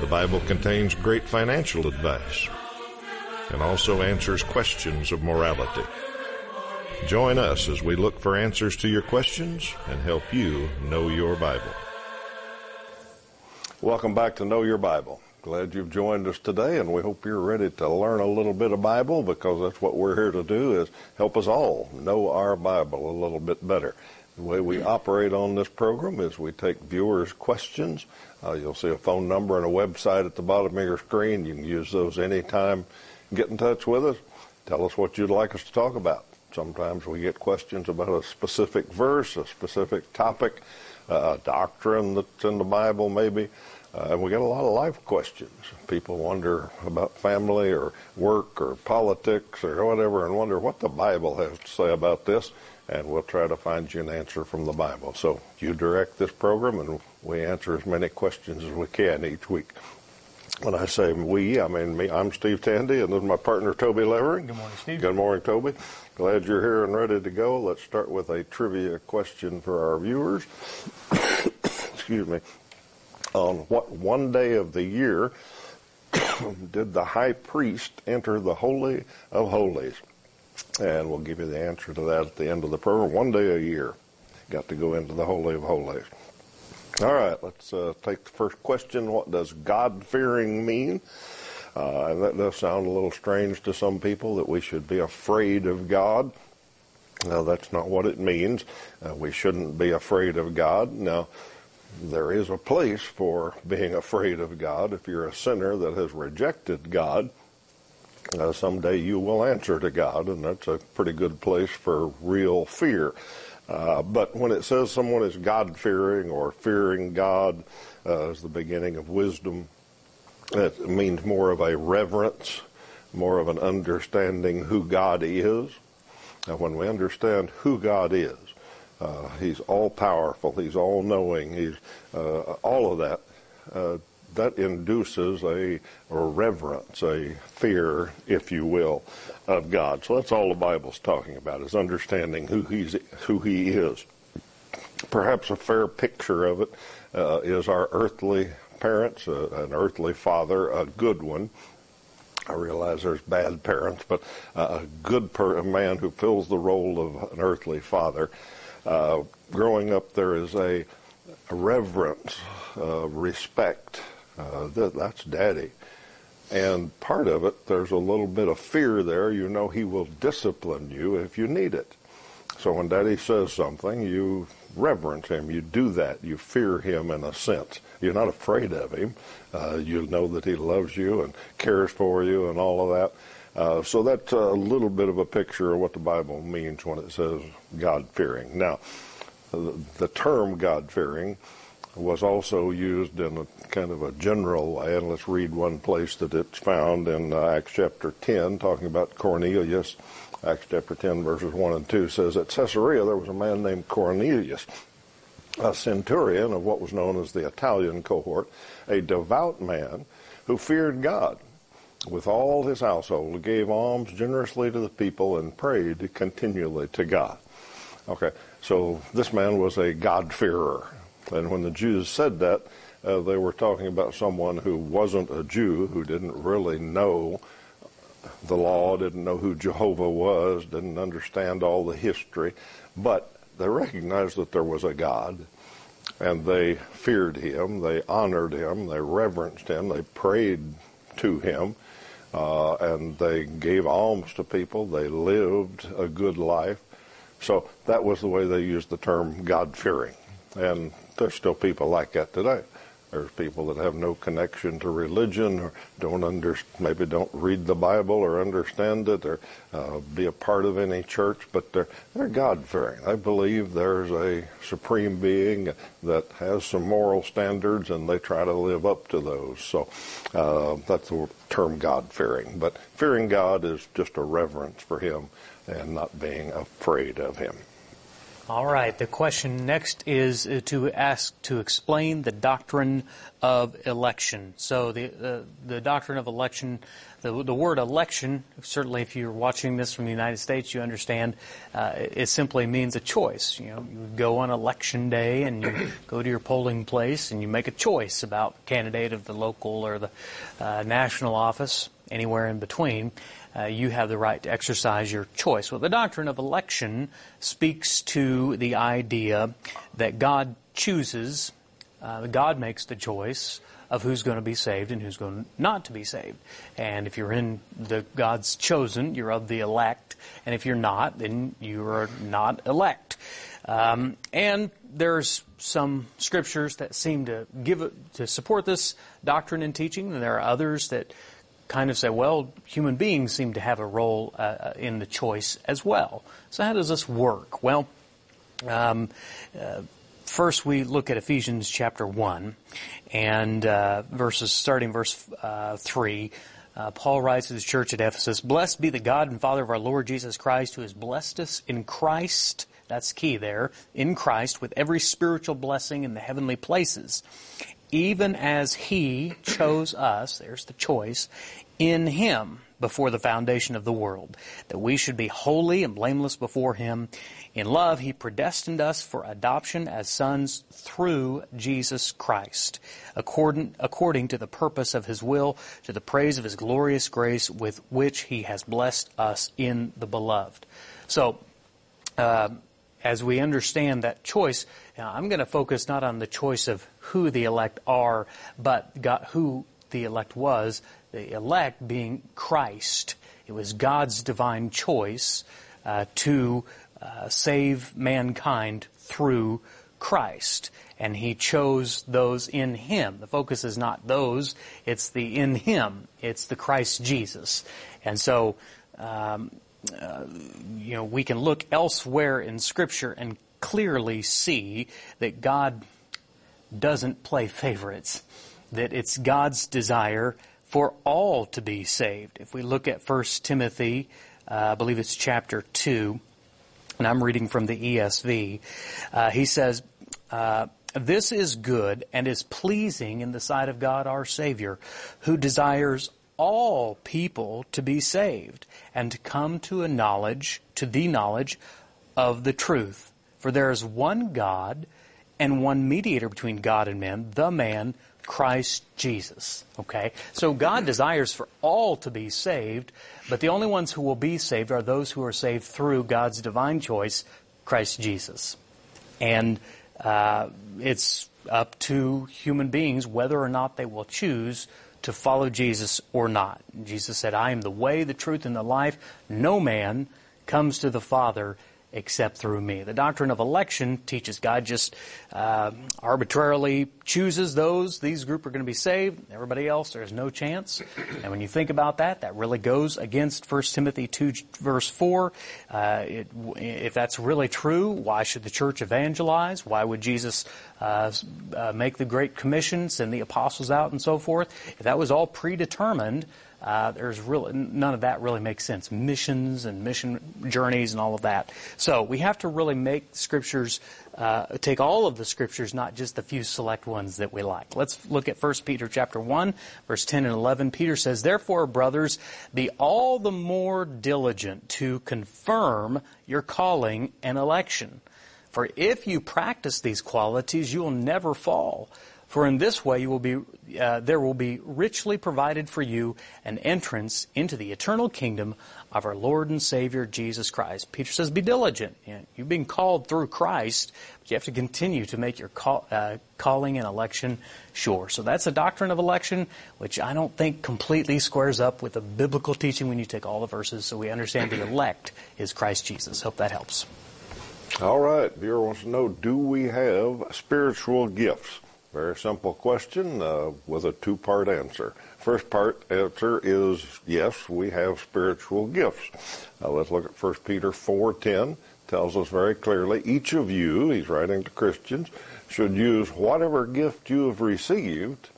The Bible contains great financial advice and also answers questions of morality. Join us as we look for answers to your questions and help you know your Bible. Welcome back to Know Your Bible. Glad you've joined us today and we hope you're ready to learn a little bit of Bible because that's what we're here to do is help us all know our Bible a little bit better. The way we operate on this program is we take viewers' questions. Uh, you'll see a phone number and a website at the bottom of your screen. You can use those anytime. Get in touch with us. Tell us what you'd like us to talk about. Sometimes we get questions about a specific verse, a specific topic, uh, a doctrine that's in the Bible, maybe. Uh, and we get a lot of life questions. People wonder about family or work or politics or whatever and wonder what the Bible has to say about this and we'll try to find you an answer from the Bible. So you direct this program, and we answer as many questions as we can each week. When I say we, I mean me. I'm Steve Tandy, and this is my partner Toby Levering. Good morning, Steve. Good morning, Toby. Glad you're here and ready to go. Let's start with a trivia question for our viewers. Excuse me. On what one day of the year did the high priest enter the Holy of Holies? And we'll give you the answer to that at the end of the program. One day a year, got to go into the Holy of Holies. All right, let's uh, take the first question. What does God fearing mean? Uh, and that does sound a little strange to some people that we should be afraid of God. Now, that's not what it means. Uh, we shouldn't be afraid of God. Now, there is a place for being afraid of God if you're a sinner that has rejected God uh, someday you will answer to God, and that's a pretty good place for real fear. Uh, but when it says someone is God fearing or fearing God uh, as the beginning of wisdom, it means more of a reverence, more of an understanding who God is. Now, when we understand who God is, uh, He's all powerful, He's all knowing, He's uh, all of that uh, that induces a, reverence, a fear, if you will, of God. So that's all the Bible's talking about is understanding who he's who he is. Perhaps a fair picture of it uh, is our earthly parents, uh, an earthly father, a good one. I realize there's bad parents, but uh, a good per- a man who fills the role of an earthly father. Uh, growing up, there is a, a reverence, respect, uh, that, that's daddy. And part of it, there's a little bit of fear there. You know he will discipline you if you need it. So when daddy says something, you reverence him. You do that. You fear him in a sense. You're not afraid of him. Uh, you know that he loves you and cares for you and all of that. Uh, so that's a little bit of a picture of what the Bible means when it says God fearing. Now, the term God fearing was also used in a kind of a general way. And let's read one place that it's found in uh, Acts chapter 10, talking about Cornelius. Acts chapter 10, verses 1 and 2 says, At Caesarea there was a man named Cornelius, a centurion of what was known as the Italian cohort, a devout man who feared God with all his household, gave alms generously to the people, and prayed continually to God. Okay, so this man was a God-fearer. And when the Jews said that, uh, they were talking about someone who wasn't a Jew, who didn't really know the law, didn't know who Jehovah was, didn't understand all the history, but they recognized that there was a God, and they feared him, they honored him, they reverenced him, they prayed to him, uh, and they gave alms to people, they lived a good life. So that was the way they used the term God fearing. And there's still people like that today. There's people that have no connection to religion or don't under, maybe don't read the Bible or understand it or uh, be a part of any church, but they're, they're God-fearing. They believe there's a supreme being that has some moral standards and they try to live up to those. So uh, that's the term God-fearing. But fearing God is just a reverence for Him and not being afraid of Him. All right. The question next is uh, to ask to explain the doctrine of election. So the uh, the doctrine of election, the the word election. Certainly, if you're watching this from the United States, you understand uh, it simply means a choice. You know, you go on election day and you go to your polling place and you make a choice about candidate of the local or the uh, national office, anywhere in between uh, you have the right to exercise your choice. Well, the doctrine of election speaks to the idea that God chooses, uh, God makes the choice of who's going to be saved and who's going not to be saved. And if you're in the God's chosen, you're of the elect, and if you're not, then you are not elect. Um, and there's some scriptures that seem to give to support this doctrine and teaching, and there are others that kind of say, well, human beings seem to have a role uh, uh, in the choice as well. So how does this work? Well, um, uh, first we look at Ephesians chapter 1 and uh, verses starting verse uh, 3. Uh, Paul writes to the church at Ephesus, Blessed be the God and Father of our Lord Jesus Christ, who has blessed us in Christ, that's key there, in Christ, with every spiritual blessing in the heavenly places even as he chose us, there's the choice, in him before the foundation of the world, that we should be holy and blameless before him. In love, he predestined us for adoption as sons through Jesus Christ, according, according to the purpose of his will, to the praise of his glorious grace with which he has blessed us in the beloved. So, uh, as we understand that choice, I'm going to focus not on the choice of who the elect are, but God, who the elect was, the elect being Christ. It was God's divine choice uh, to uh, save mankind through Christ. And he chose those in him. The focus is not those, it's the in him. It's the Christ Jesus. And so, um, uh, you know, we can look elsewhere in Scripture and clearly see that God doesn't play favorites, that it's God's desire for all to be saved. If we look at 1 Timothy, uh, I believe it's chapter 2, and I'm reading from the ESV, uh, he says, uh, this is good and is pleasing in the sight of God our Savior, who desires all people to be saved and to come to a knowledge, to the knowledge of the truth. For there is one God and one mediator between God and men, the man Christ Jesus. Okay? So God desires for all to be saved, but the only ones who will be saved are those who are saved through God's divine choice, Christ Jesus. And uh, it's up to human beings whether or not they will choose to follow Jesus or not. Jesus said, I am the way, the truth, and the life. No man comes to the Father except through me. The doctrine of election teaches God just uh, arbitrarily chooses those. These group are going to be saved. Everybody else, there's no chance. And when you think about that, that really goes against 1 Timothy 2 verse 4. Uh, it, if that's really true, why should the church evangelize? Why would Jesus uh, uh make the Great Commission, send the apostles out and so forth? If that was all predetermined, uh, there's really none of that really makes sense. Missions and mission journeys and all of that. So we have to really make scriptures uh, take all of the scriptures, not just the few select ones that we like. Let's look at 1 Peter chapter 1, verse 10 and 11. Peter says, Therefore, brothers, be all the more diligent to confirm your calling and election. For if you practice these qualities, you will never fall. For in this way you will be, uh, there will be richly provided for you an entrance into the eternal kingdom of our Lord and Savior Jesus Christ. Peter says, be diligent. You've been called through Christ, but you have to continue to make your call, uh, calling and election sure. So that's a doctrine of election, which I don't think completely squares up with the biblical teaching when you take all the verses so we understand the elect is Christ Jesus. Hope that helps. All right. Viewer wants to know, do we have spiritual gifts? Very simple question uh, with a two part answer. First part answer is yes, we have spiritual gifts. Uh, let's look at 1 Peter 4:10 tells us very clearly each of you, he's writing to Christians, should use whatever gift you have received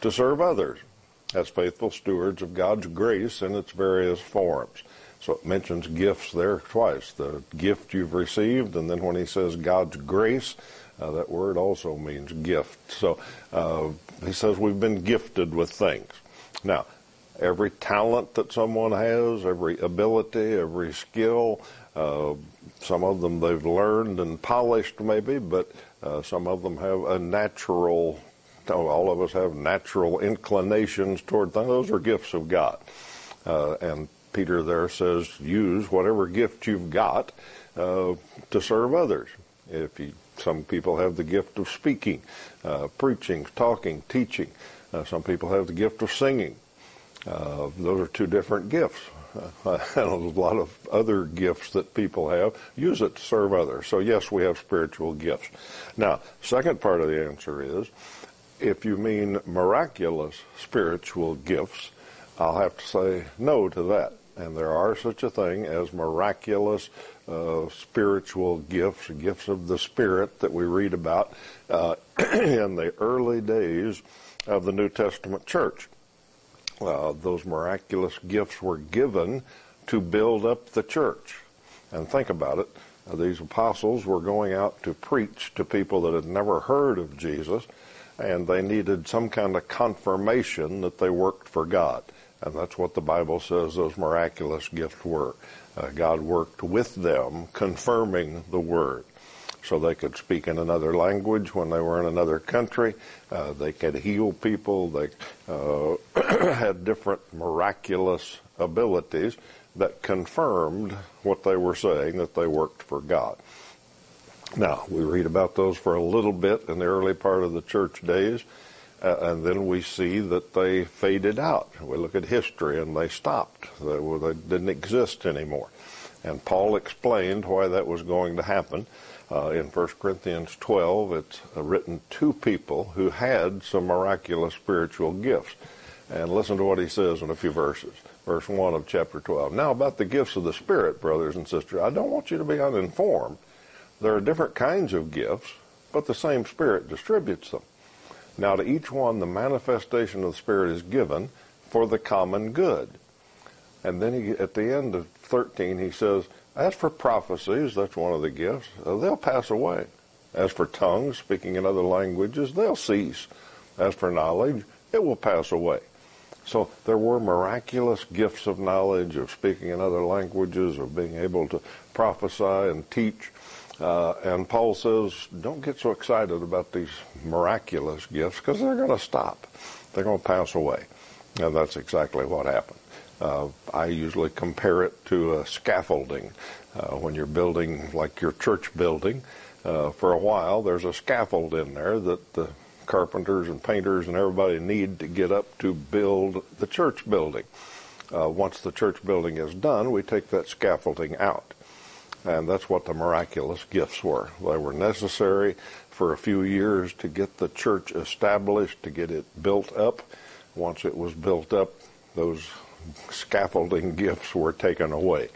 to serve others as faithful stewards of God's grace in its various forms. So it mentions gifts there twice the gift you've received, and then when he says God's grace, uh, that word also means gift. So uh, he says we've been gifted with things. Now, every talent that someone has, every ability, every skill, uh, some of them they've learned and polished maybe, but uh, some of them have a natural, all of us have natural inclinations toward things. Those are gifts of God. Uh, and Peter there says, use whatever gift you've got uh, to serve others. If you, some people have the gift of speaking, uh, preaching, talking, teaching. Uh, some people have the gift of singing. Uh, those are two different gifts. Uh, and a lot of other gifts that people have. Use it to serve others. So yes, we have spiritual gifts. Now, second part of the answer is, if you mean miraculous spiritual gifts, I'll have to say no to that. And there are such a thing as miraculous uh, spiritual gifts, gifts of the Spirit that we read about uh, in the early days of the New Testament church. Uh, those miraculous gifts were given to build up the church. And think about it. Uh, these apostles were going out to preach to people that had never heard of Jesus, and they needed some kind of confirmation that they worked for God. And that's what the Bible says those miraculous gifts were. Uh, God worked with them, confirming the word. So they could speak in another language when they were in another country. Uh, they could heal people. They uh, had different miraculous abilities that confirmed what they were saying, that they worked for God. Now, we read about those for a little bit in the early part of the church days. Uh, and then we see that they faded out. We look at history and they stopped. They, they didn't exist anymore. And Paul explained why that was going to happen. Uh, in 1 Corinthians 12, it's uh, written to people who had some miraculous spiritual gifts. And listen to what he says in a few verses. Verse 1 of chapter 12. Now, about the gifts of the Spirit, brothers and sisters, I don't want you to be uninformed. There are different kinds of gifts, but the same Spirit distributes them. Now, to each one, the manifestation of the Spirit is given for the common good. And then he, at the end of 13, he says, As for prophecies, that's one of the gifts, uh, they'll pass away. As for tongues, speaking in other languages, they'll cease. As for knowledge, it will pass away. So there were miraculous gifts of knowledge, of speaking in other languages, of being able to prophesy and teach. Uh, and Paul says, don't get so excited about these miraculous gifts because they're going to stop. They're going to pass away. And that's exactly what happened. Uh, I usually compare it to a scaffolding. Uh, when you're building, like your church building, uh, for a while, there's a scaffold in there that the carpenters and painters and everybody need to get up to build the church building. Uh, once the church building is done, we take that scaffolding out. And that's what the miraculous gifts were. They were necessary for a few years to get the church established, to get it built up. Once it was built up, those scaffolding gifts were taken away.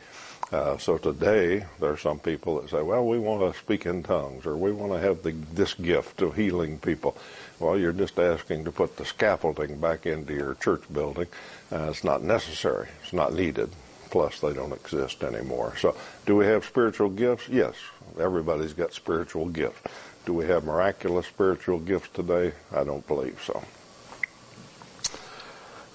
Uh, so today, there are some people that say, well, we want to speak in tongues, or we want to have the, this gift of healing people. Well, you're just asking to put the scaffolding back into your church building. Uh, it's not necessary. It's not needed plus they don't exist anymore. So, do we have spiritual gifts? Yes, everybody's got spiritual gifts. Do we have miraculous spiritual gifts today? I don't believe so.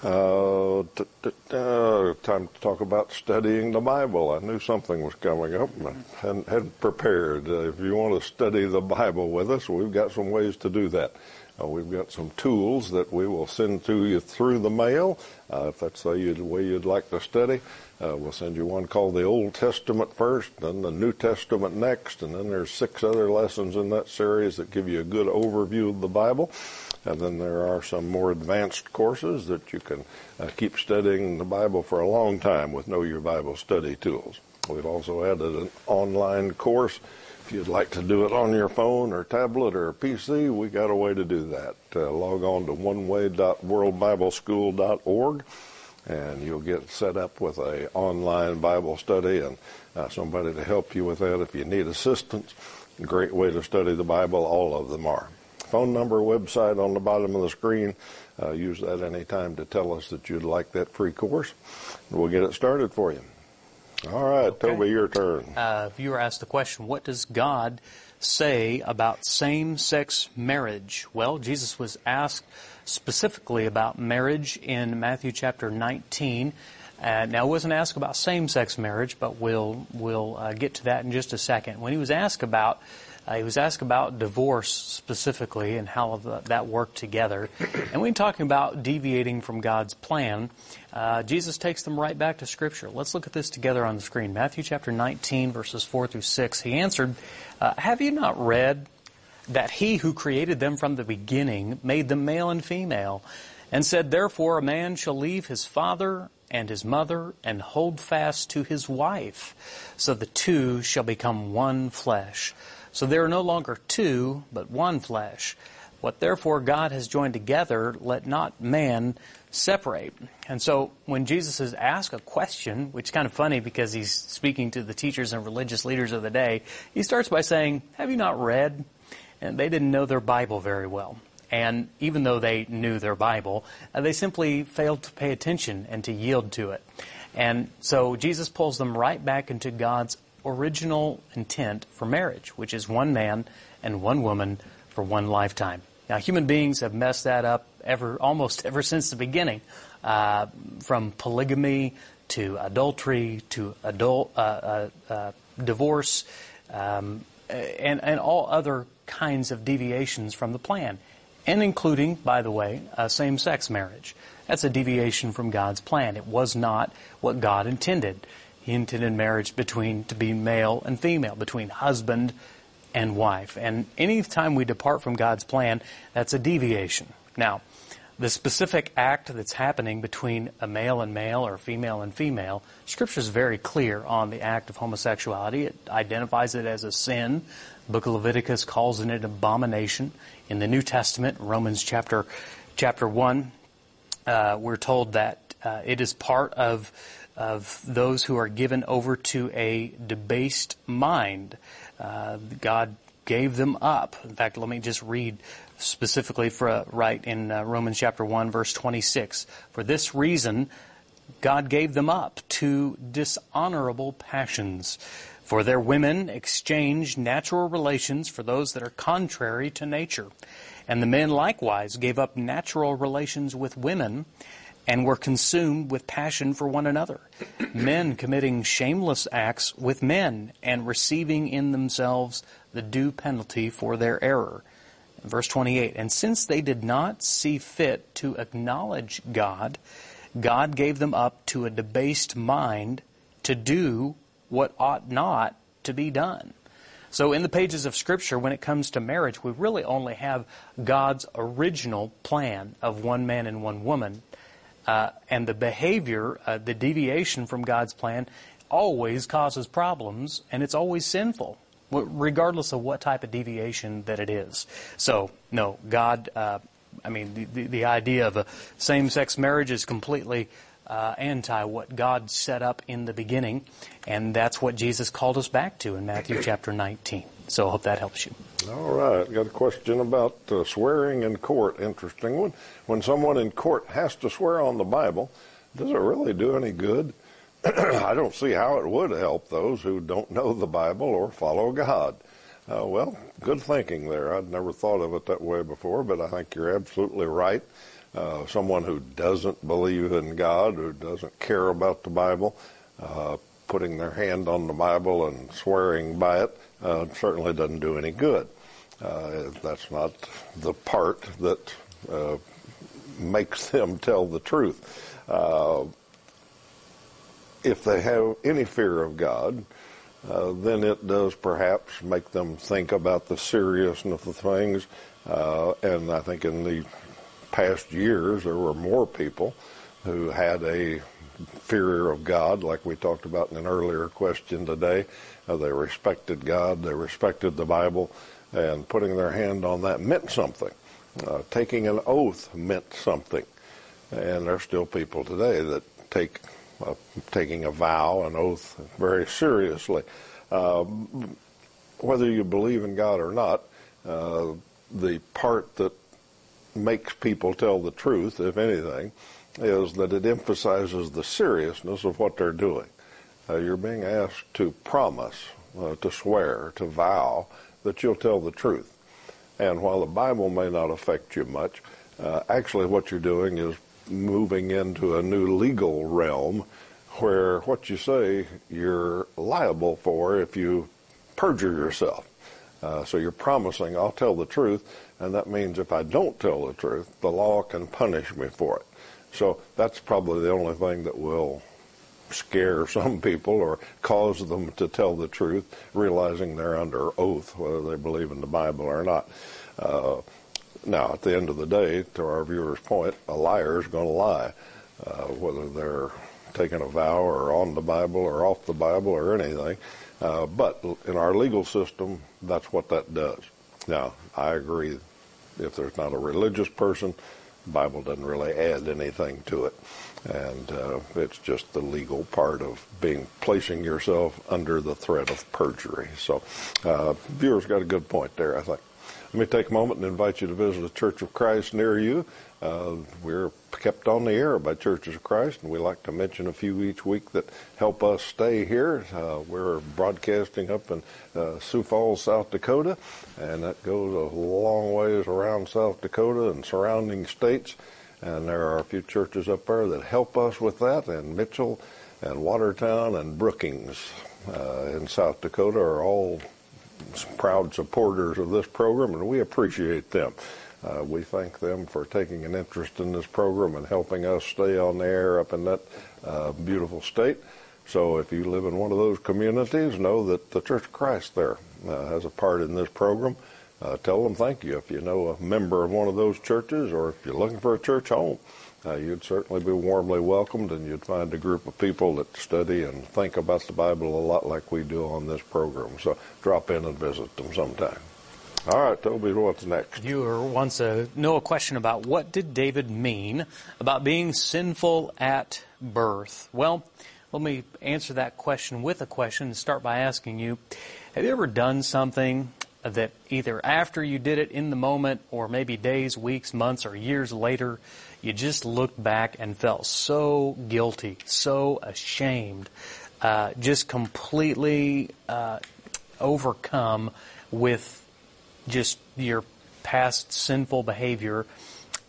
Uh, t- t- uh, time to talk about studying the Bible. I knew something was coming up and hadn't, hadn't prepared. Uh, if you want to study the Bible with us, we've got some ways to do that. Uh, we've got some tools that we will send to you through the mail. Uh, if that's the way you'd like to study, uh, we'll send you one called the Old Testament first, then the New Testament next, and then there's six other lessons in that series that give you a good overview of the Bible. And then there are some more advanced courses that you can uh, keep studying the Bible for a long time with Know Your Bible study tools. We've also added an online course If you'd like to do it on your phone or tablet or PC, we got a way to do that. Uh, log on to oneway.worldbibleschool.org and you'll get set up with a online Bible study and uh, somebody to help you with that if you need assistance. Great way to study the Bible. All of them are. Phone number, website on the bottom of the screen. Uh, use that anytime to tell us that you'd like that free course. We'll get it started for you. All right, Okay. Toby, your turn. Uh, viewer asked the question, what does God say about same-sex marriage? Well, Jesus was asked specifically about marriage in Matthew chapter 19. Uh, now, it wasn't asked about same-sex marriage, but we'll we'll uh, get to that in just a second. When he was asked about uh, he was asked about divorce specifically and how the, that worked together. And when talking about deviating from God's plan, uh, Jesus takes them right back to Scripture. Let's look at this together on the screen. Matthew chapter 19, verses 4 through 6. He answered, uh, Have you not read that he who created them from the beginning made them male and female, and said, Therefore a man shall leave his father and his mother and hold fast to his wife, so the two shall become one flesh. So there are no longer two, but one flesh. What therefore God has joined together, let not man separate. And so when Jesus is asked a question, which is kind of funny because he's speaking to the teachers and religious leaders of the day, he starts by saying, Have you not read? And they didn't know their Bible very well. And even though they knew their Bible, uh, they simply failed to pay attention and to yield to it. And so Jesus pulls them right back into God's original intent for marriage, which is one man and one woman for one lifetime. Now, human beings have messed that up ever, almost ever since the beginning, uh, from polygamy to adultery to adult uh, uh, uh, divorce, um, and and all other kinds of deviations from the plan, and including, by the way, same-sex marriage. That's a deviation from God's plan. It was not what God intended. Intended marriage between to be male and female, between husband and wife. And any time we depart from God's plan, that's a deviation. Now, the specific act that's happening between a male and male or female and female, Scripture is very clear on the act of homosexuality. It identifies it as a sin. The book of Leviticus calls it an abomination. In the New Testament, Romans chapter chapter one, uh, we're told that uh, it is part of of those who are given over to a debased mind. Uh, God gave them up. In fact, let me just read specifically for uh, right in uh, Romans chapter 1 verse 26. For this reason God gave them up to dishonorable passions. For their women exchanged natural relations for those that are contrary to nature. And the men likewise gave up natural relations with women and were consumed with passion for one another, men committing shameless acts with men and receiving in themselves the due penalty for their error. Verse 28 And since they did not see fit to acknowledge God, God gave them up to a debased mind to do what ought not to be done. So, in the pages of Scripture, when it comes to marriage, we really only have God's original plan of one man and one woman. Uh, and the behavior, uh, the deviation from God's plan, always causes problems, and it's always sinful, regardless of what type of deviation that it is. So, no, God, uh, I mean, the, the, the idea of a same sex marriage is completely uh, anti what God set up in the beginning, and that's what Jesus called us back to in Matthew chapter 19. So I hope that helps you. All right, got a question about uh, swearing in court. Interesting one. When someone in court has to swear on the Bible, does it really do any good? I don't see how it would help those who don't know the Bible or follow God. Uh, well, good thinking there. I'd never thought of it that way before, but I think you're absolutely right. Uh, someone who doesn't believe in God, who doesn't care about the Bible, uh, putting their hand on the Bible and swearing by it uh, certainly doesn't do any good. Uh, that's not the part that uh, makes them tell the truth. Uh, if they have any fear of God, uh, then it does perhaps make them think about the seriousness of things. Uh, and I think in the past years, there were more people who had a fear of God, like we talked about in an earlier question today. Uh, they respected God, they respected the Bible, and putting their hand on that meant something. Uh, taking an oath meant something. And there are still people today that take uh, taking a vow, an oath, very seriously. Uh, whether you believe in God or not, uh, the part that makes people tell the truth, if anything, is that it emphasizes the seriousness of what they're doing. Uh, you're being asked to promise, uh, to swear, to vow that you'll tell the truth. And while the Bible may not affect you much, uh, actually what you're doing is moving into a new legal realm where what you say you're liable for if you perjure yourself. Uh, so you're promising, I'll tell the truth, and that means if I don't tell the truth, the law can punish me for it. So that's probably the only thing that will scare some people or cause them to tell the truth, realizing they're under oath, whether they believe in the Bible or not. Uh, now, at the end of the day, to our viewer's point, a liar is going to lie, uh, whether they're taking a vow or on the Bible or off the Bible or anything. Uh, but in our legal system, that's what that does. Now, I agree. If there's not a religious person, Bible doesn't really add anything to it, and uh, it's just the legal part of being placing yourself under the threat of perjury. So, uh, viewers got a good point there, I think. Let me take a moment and invite you to visit a Church of Christ near you. Uh, we're kept on the air by Churches of Christ, and we like to mention a few each week that help us stay here. Uh, we're broadcasting up in uh, Sioux Falls, South Dakota, and that goes a long ways around South Dakota and surrounding states. And there are a few churches up there that help us with that, and Mitchell and Watertown and Brookings uh, in South Dakota are all proud supporters of this program, and we appreciate them. Uh, we thank them for taking an interest in this program and helping us stay on the air up in that uh, beautiful state. So if you live in one of those communities, know that the Church of Christ there uh, has a part in this program. Uh, tell them thank you if you know a member of one of those churches or if you're looking for a church home uh, you'd certainly be warmly welcomed, and you'd find a group of people that study and think about the Bible a lot like we do on this program. So drop in and visit them sometime. All right, Toby, what's next? Viewer wants to know a question about what did David mean about being sinful at birth? Well, let me answer that question with a question and start by asking you, have you ever done something that either after you did it in the moment or maybe days, weeks, months, or years later, you just looked back and felt so guilty, so ashamed, uh, just completely uh, overcome with just your past sinful behavior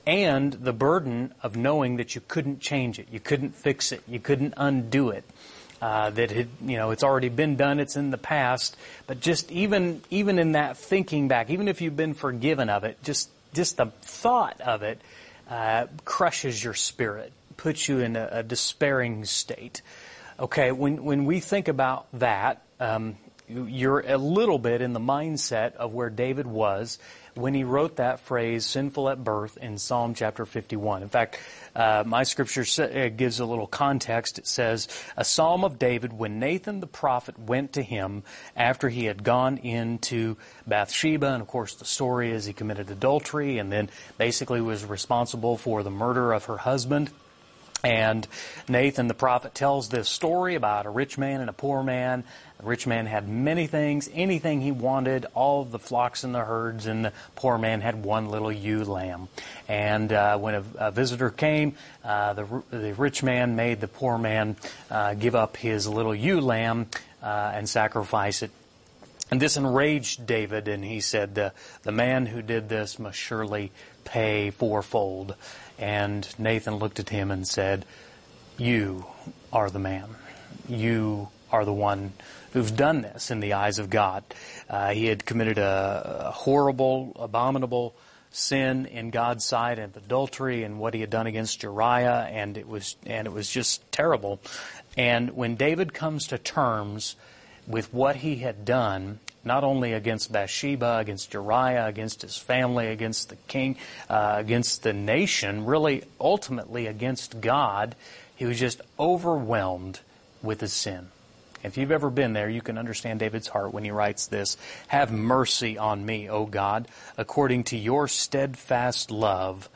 and the burden of knowing that you couldn't change it, you couldn't fix it, you couldn't undo it uh, that it, you know it's already been done, it's in the past. But just even even in that thinking back, even if you've been forgiven of it, just just the thought of it uh, crushes your spirit, puts you in a, a, despairing state. Okay, when when we think about that, um, you're a little bit in the mindset of where David was when he wrote that phrase, sinful at birth, in Psalm chapter 51. In fact, uh, my scripture uh, gives a little context. It says, A psalm of David when Nathan the prophet went to him after he had gone into Bathsheba. And of course, the story is he committed adultery and then basically was responsible for the murder of her husband. And Nathan the prophet tells this story about a rich man and a poor man. The rich man had many things, anything he wanted, all the flocks and the herds, and the poor man had one little ewe lamb. And uh, when a, a, visitor came, uh, the, the rich man made the poor man uh, give up his little ewe lamb uh, and sacrifice it and this enraged David, and he said, the, the man who did this must surely pay fourfold. And Nathan looked at him and said, You are the man. You are the one who's done this in the eyes of God. Uh, he had committed a, a, horrible, abominable sin in God's sight and adultery and what he had done against Uriah, and it was and it was just terrible. And when David comes to terms with what he had done, not only against Bathsheba, against Uriah, against his family, against the king, uh, against the nation, really ultimately against God, He was just overwhelmed with his sin. If you've ever been there, you can understand David's heart when he writes this Have mercy on me, O God, according to your steadfast love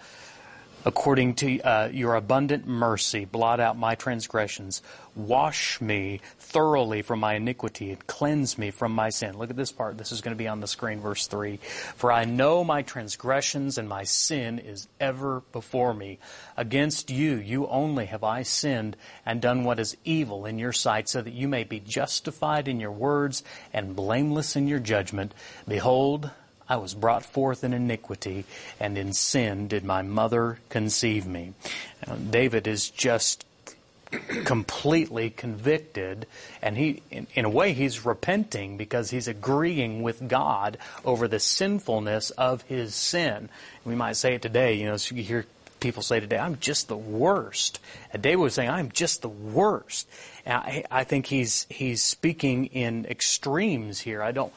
according to uh, your abundant mercy, blot out my transgressions. Wash me thoroughly from my iniquity and cleanse me from my sin. Look at this part. This is going to be on the screen, verse 3. For I know my transgressions and my sin is ever before me. Against you, you only have I sinned and done what is evil in your sight, so that you may be justified in your words and blameless in your judgment. Behold, I was brought forth in iniquity, and in sin did my mother conceive me. David is just completely convicted and he in, in, a way he's repenting because he's agreeing with God over the sinfulness of his sin. We might say it today, you know, so you hear people say today, I'm just the worst. And David was saying, I'm just the worst. I, I think he's he's speaking in extremes here. I don't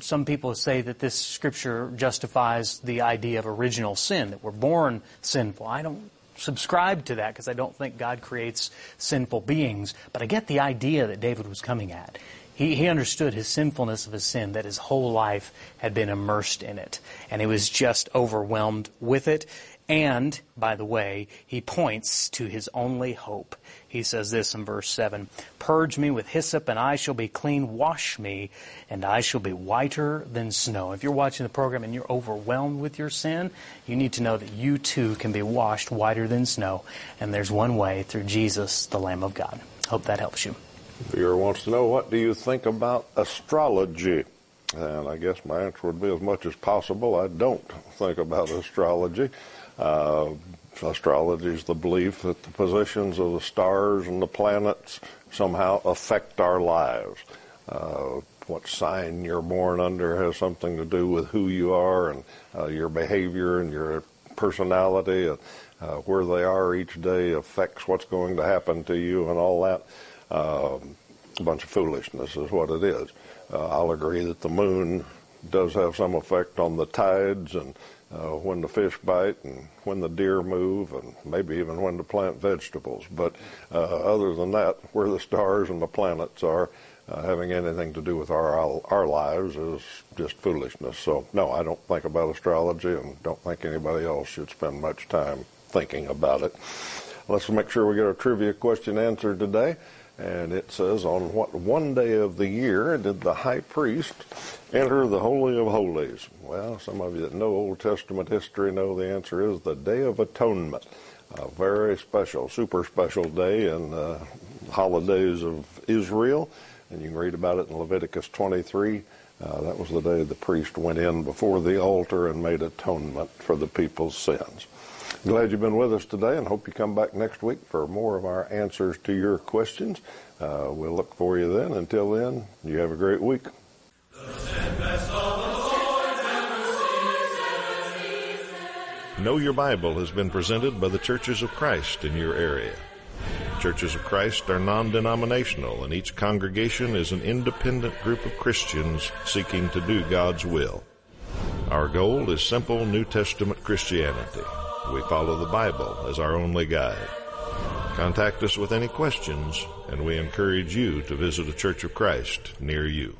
some people say that this scripture justifies the idea of original sin, that we're born sinful. I don't subscribe to that because I don't think God creates sinful beings, but I get the idea that David was coming at. He, he understood his sinfulness of his sin, that his whole life had been immersed in it, and he was just overwhelmed with it. And, by the way, he points to his only hope. He says this in verse 7 Purge me with hyssop, and I shall be clean. Wash me, and I shall be whiter than snow. If you're watching the program and you're overwhelmed with your sin, you need to know that you too can be washed whiter than snow. And there's one way through Jesus, the Lamb of God. Hope that helps you. Viewer wants to know what do you think about astrology? And I guess my answer would be as much as possible. I don't think about astrology. Uh, astrology is the belief that the positions of the stars and the planets somehow affect our lives. Uh, what sign you're born under has something to do with who you are and uh, your behavior and your personality. And, uh, where they are each day affects what's going to happen to you and all that. Um, a bunch of foolishness is what it is. Uh, I'll agree that the moon does have some effect on the tides and uh, when the fish bite and when the deer move and maybe even when to plant vegetables. But uh, other than that, where the stars and the planets are, uh, having anything to do with our our lives is just foolishness. So no, I don't think about astrology and don't think anybody else should spend much time thinking about it. Let's make sure we get our trivia question answered today. And it says, On what one day of the year did the high priest enter the Holy of Holies? Well, some of you that know Old Testament history know the answer is the Day of Atonement. A very special, super special day in the holidays of Israel. And you can read about it in Leviticus 23. Uh, that was the day the priest went in before the altar and made atonement for the people's sins. Glad you've been with us today and hope you come back next week for more of our answers to your questions. Uh, we'll look for you then. Until then, you have a great week. Know Your Bible has been presented by the Churches of Christ in your area. Churches of Christ are non denominational, and each congregation is an independent group of Christians seeking to do God's will. Our goal is simple New Testament Christianity we follow the Bible as our only guide. Contact us with any questions, and we encourage you to visit a Church of Christ near you.